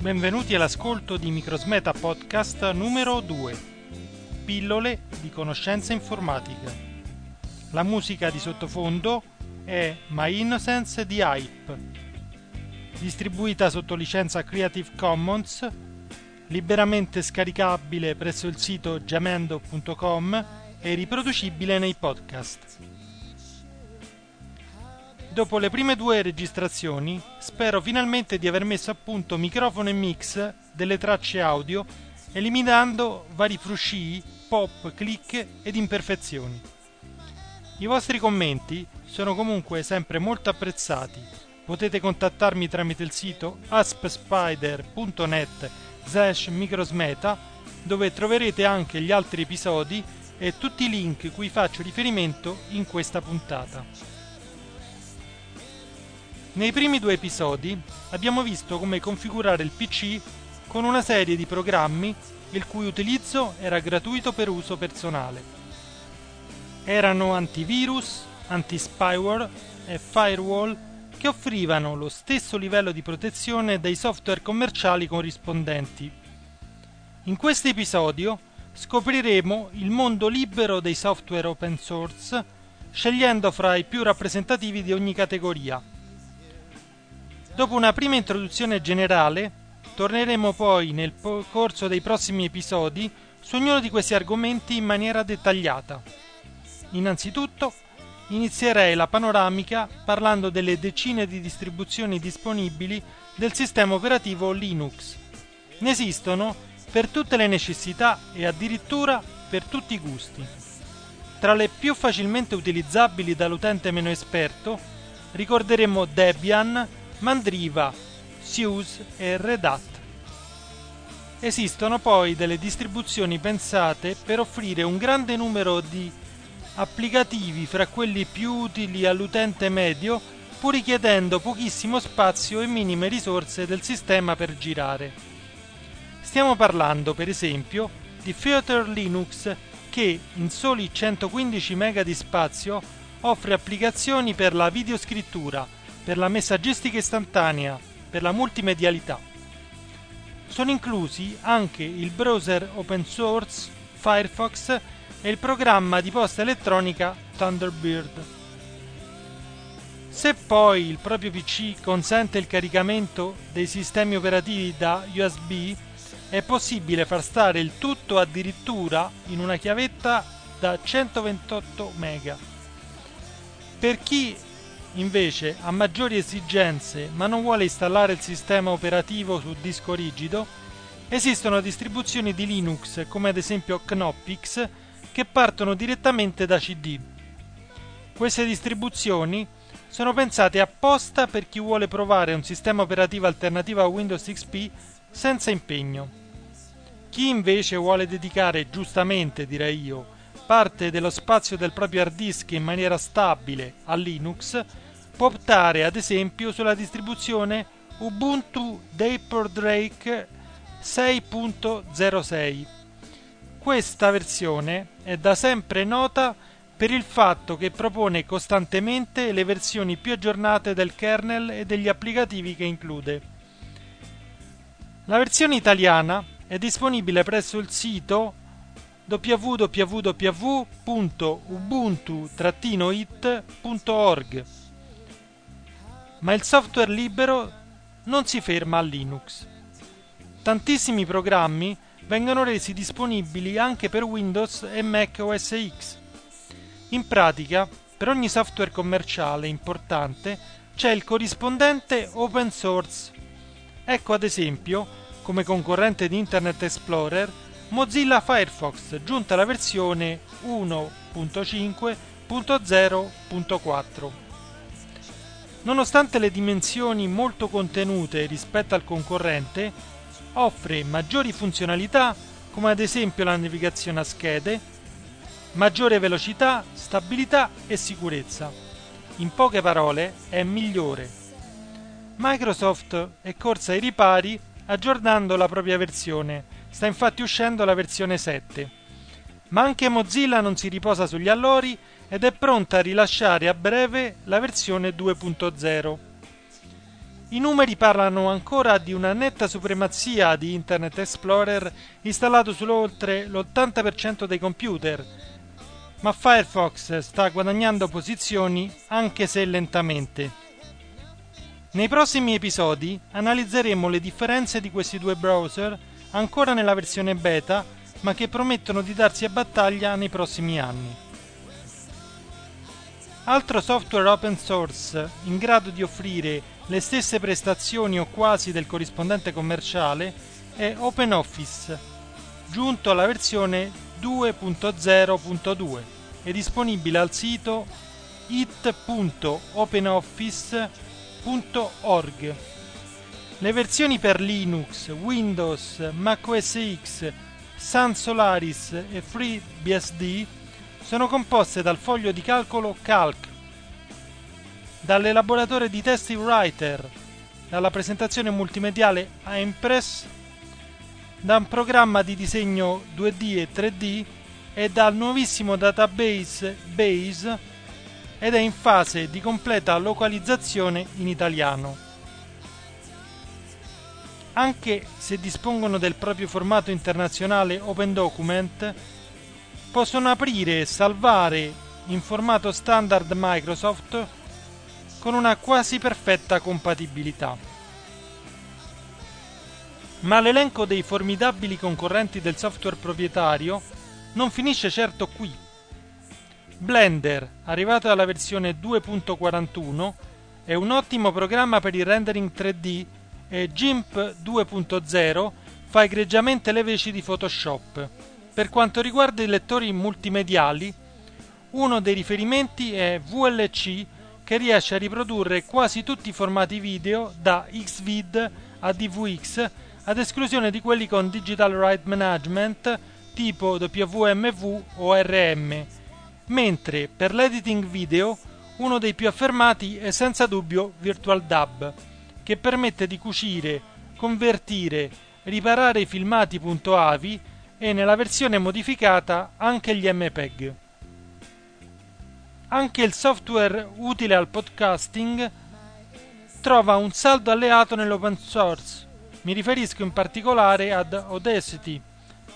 Benvenuti all'ascolto di Microsmeta Podcast numero 2. Pillole di conoscenza informatica. La musica di sottofondo è My Innocence di Hype, distribuita sotto licenza Creative Commons, liberamente scaricabile presso il sito jamendo.com e riproducibile nei podcast. Dopo le prime due registrazioni, spero finalmente di aver messo a punto microfono e mix delle tracce audio, eliminando vari frusci, pop, click ed imperfezioni. I vostri commenti sono comunque sempre molto apprezzati. Potete contattarmi tramite il sito aspspider.net slash microsmeta dove troverete anche gli altri episodi e tutti i link cui faccio riferimento in questa puntata. Nei primi due episodi abbiamo visto come configurare il PC con una serie di programmi il cui utilizzo era gratuito per uso personale. Erano antivirus, anti-spyware e firewall che offrivano lo stesso livello di protezione dei software commerciali corrispondenti. In questo episodio scopriremo il mondo libero dei software open source, scegliendo fra i più rappresentativi di ogni categoria Dopo una prima introduzione generale, torneremo poi nel corso dei prossimi episodi su ognuno di questi argomenti in maniera dettagliata. Innanzitutto, inizierei la panoramica parlando delle decine di distribuzioni disponibili del sistema operativo Linux. Ne esistono per tutte le necessità e addirittura per tutti i gusti. Tra le più facilmente utilizzabili dall'utente meno esperto ricorderemo Debian, Mandriva, SUSE e Red Hat. Esistono poi delle distribuzioni pensate per offrire un grande numero di applicativi fra quelli più utili all'utente medio, pur richiedendo pochissimo spazio e minime risorse del sistema per girare. Stiamo parlando, per esempio, di Theater Linux che in soli 115 MB di spazio offre applicazioni per la videoscrittura, per la messaggistica istantanea, per la multimedialità. Sono inclusi anche il browser open source Firefox e il programma di posta elettronica Thunderbird. Se poi il proprio PC consente il caricamento dei sistemi operativi da USB, è possibile far stare il tutto addirittura in una chiavetta da 128 MB. Per chi invece ha maggiori esigenze ma non vuole installare il sistema operativo su disco rigido, esistono distribuzioni di Linux come ad esempio Knoppix che partono direttamente da CD. Queste distribuzioni sono pensate apposta per chi vuole provare un sistema operativo alternativo a Windows XP senza impegno. Chi invece vuole dedicare giustamente, direi io, parte dello spazio del proprio hard disk in maniera stabile a Linux, può optare ad esempio sulla distribuzione Ubuntu Daybreak 6.06. Questa versione è da sempre nota per il fatto che propone costantemente le versioni più aggiornate del kernel e degli applicativi che include. La versione italiana è disponibile presso il sito www.ubuntu-it.org. Ma il software libero non si ferma a Linux. Tantissimi programmi vengono resi disponibili anche per Windows e Mac OS X. In pratica, per ogni software commerciale importante c'è il corrispondente open source. Ecco ad esempio, come concorrente di Internet Explorer, Mozilla Firefox, giunta alla versione 1.5.0.4. Nonostante le dimensioni molto contenute rispetto al concorrente, offre maggiori funzionalità come ad esempio la navigazione a schede, maggiore velocità, stabilità e sicurezza. In poche parole è migliore. Microsoft è corsa ai ripari aggiornando la propria versione Sta infatti uscendo la versione 7. Ma anche Mozilla non si riposa sugli allori ed è pronta a rilasciare a breve la versione 2.0. I numeri parlano ancora di una netta supremazia di Internet Explorer installato su oltre l'80% dei computer, ma Firefox sta guadagnando posizioni anche se lentamente. Nei prossimi episodi analizzeremo le differenze di questi due browser ancora nella versione beta, ma che promettono di darsi a battaglia nei prossimi anni. Altro software open source in grado di offrire le stesse prestazioni o quasi del corrispondente commerciale è OpenOffice, giunto alla versione 2.0.2 e disponibile al sito it.openoffice.org. Le versioni per Linux, Windows, Mac OS X, Sun Solaris e FreeBSD sono composte dal foglio di calcolo Calc, dall'elaboratore di testi Writer, dalla presentazione multimediale Impress, da un programma di disegno 2D e 3D e dal nuovissimo database Base ed è in fase di completa localizzazione in italiano anche se dispongono del proprio formato internazionale Open Document, possono aprire e salvare in formato standard Microsoft con una quasi perfetta compatibilità. Ma l'elenco dei formidabili concorrenti del software proprietario non finisce certo qui. Blender, arrivato alla versione 2.41, è un ottimo programma per il rendering 3D e GIMP 2.0 fa egregiamente le veci di Photoshop. Per quanto riguarda i lettori multimediali, uno dei riferimenti è VLC che riesce a riprodurre quasi tutti i formati video da Xvid a DVX ad esclusione di quelli con Digital Right Management tipo WMV o RM, mentre per l'editing video uno dei più affermati è senza dubbio Virtual Dub che permette di cucire, convertire, riparare i filmati.avi e nella versione modificata anche gli MPEG. Anche il software utile al podcasting trova un saldo alleato nell'open source. Mi riferisco in particolare ad Audacity,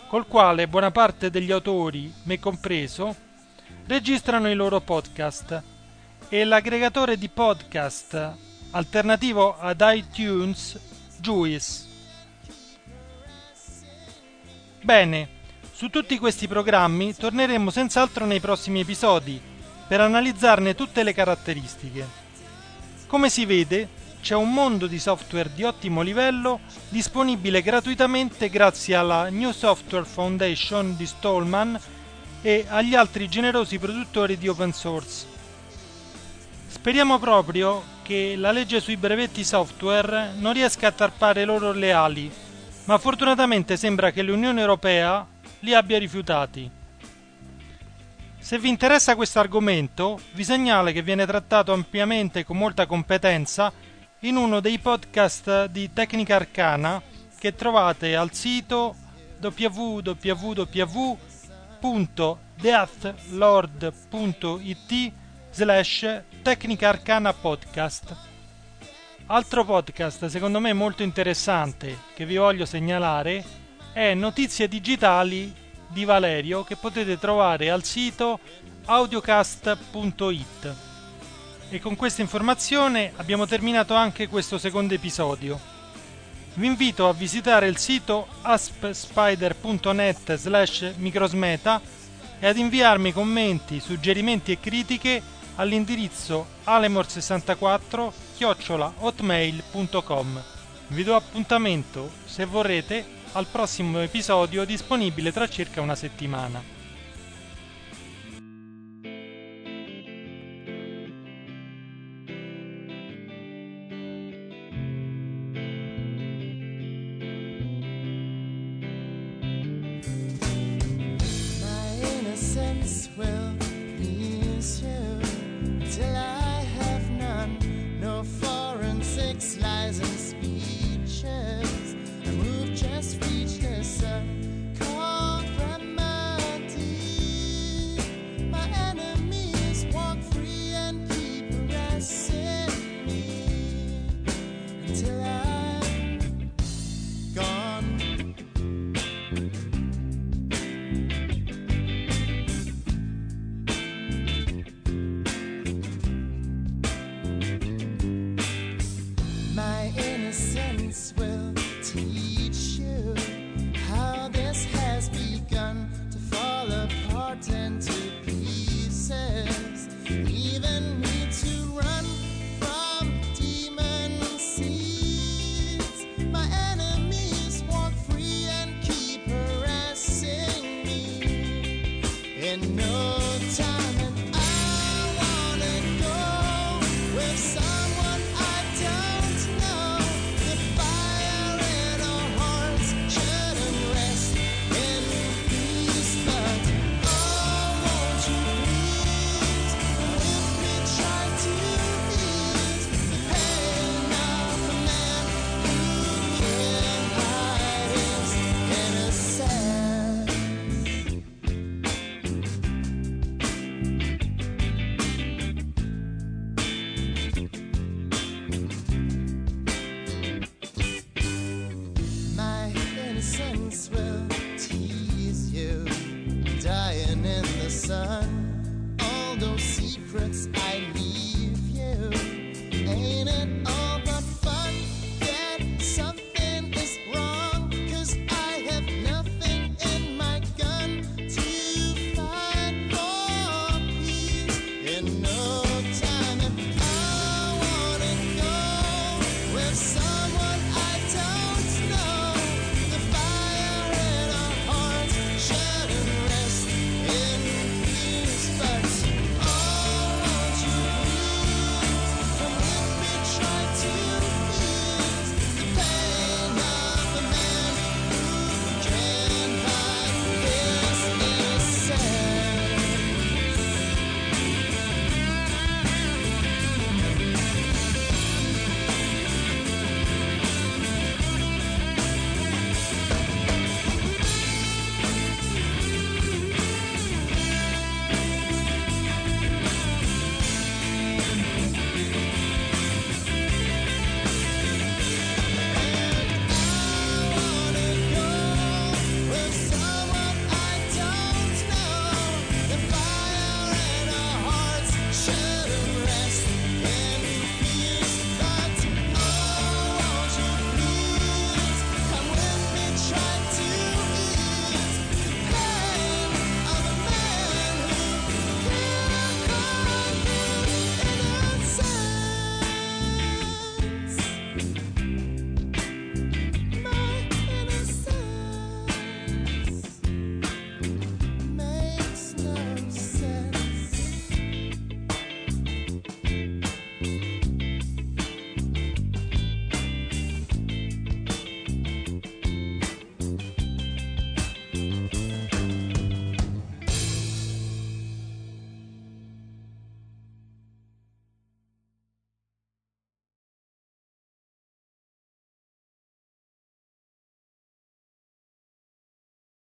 col quale buona parte degli autori, me compreso, registrano i loro podcast e l'aggregatore di podcast alternativo ad iTunes Juice. Bene, su tutti questi programmi torneremo senz'altro nei prossimi episodi per analizzarne tutte le caratteristiche. Come si vede, c'è un mondo di software di ottimo livello disponibile gratuitamente grazie alla New Software Foundation di Stallman e agli altri generosi produttori di open source. Speriamo proprio che la legge sui brevetti software non riesca a tarpare loro le ali, ma fortunatamente sembra che l'Unione Europea li abbia rifiutati. Se vi interessa questo argomento, vi segnalo che viene trattato ampiamente e con molta competenza in uno dei podcast di Tecnica Arcana che trovate al sito www.deathlord.it slash Tecnica Arcana Podcast. Altro podcast secondo me molto interessante che vi voglio segnalare è Notizie Digitali di Valerio che potete trovare al sito audiocast.it. E con questa informazione abbiamo terminato anche questo secondo episodio. Vi invito a visitare il sito aspspider.net slash microsmeta e ad inviarmi commenti, suggerimenti e critiche all'indirizzo alemor64 hotmail.com. Vi do appuntamento, se vorrete, al prossimo episodio disponibile tra circa una settimana. my all those secrets I need.